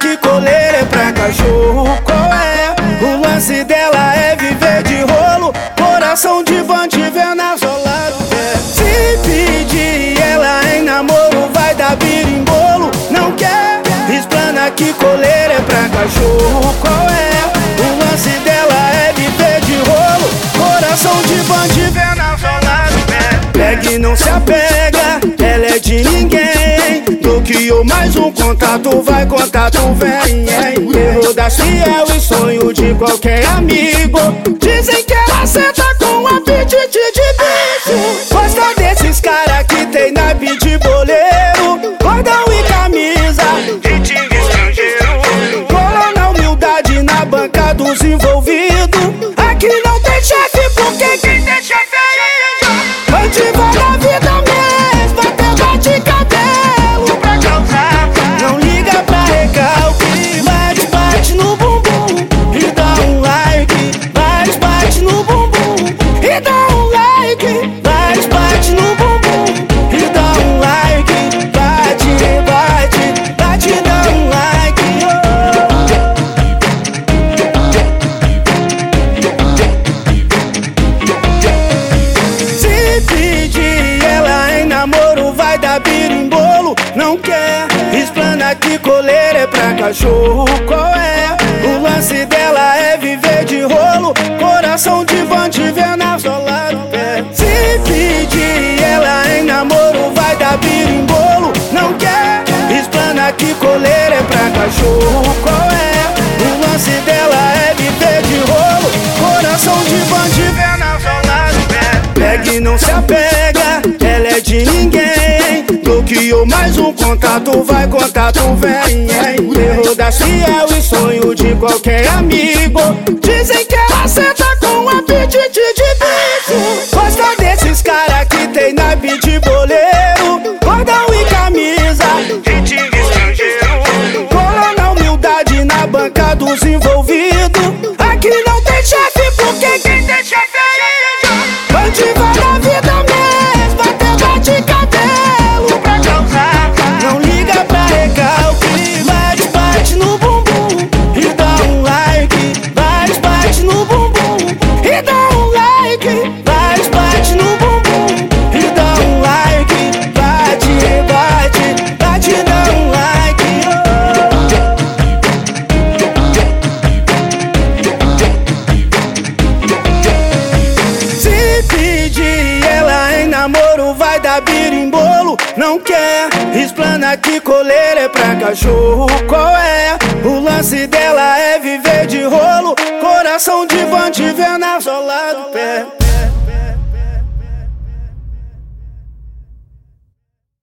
Que coleira é pra cachorro, qual é? O lance dela é viver de rolo, coração de van venazolado. É. Se pedir ela em namoro, vai dar birimbolo, não quer? Explana que coleira é pra cachorro, qual é? O lance dela é viver de rolo, coração de van venazolado. venasolado. É. Pegue não se apegue. Mais um contato, vai contato vem. Erro da fiel e sonho de qualquer amigo. Dizem que ela senta com apetite de bicho. Gosta desses cara que tem naipe de boleiro. Cordão e camisa, ritmo estrangeiro. Cola na humildade na banca dos envolvidos. Cachorro. Qual é? O lance dela é viver de rolo. Coração de van te vendo isolado. É. Se pedir ela em namoro, vai dar birimbolo. Não quer, explana que coleira é pra cachorro. Qual é? O lance dela é viver de rolo. Coração de van te vendo isolado. É. Pega e não se apega, ela é de ninguém. Mais um contato, vai contato vem. Erro da fiel e sonho de qualquer amigo. Dizem que ela senta Não quer, explana que coleira é pra cachorro. Qual é? O lance dela é viver de rolo. Coração de van te vendo isolado pé.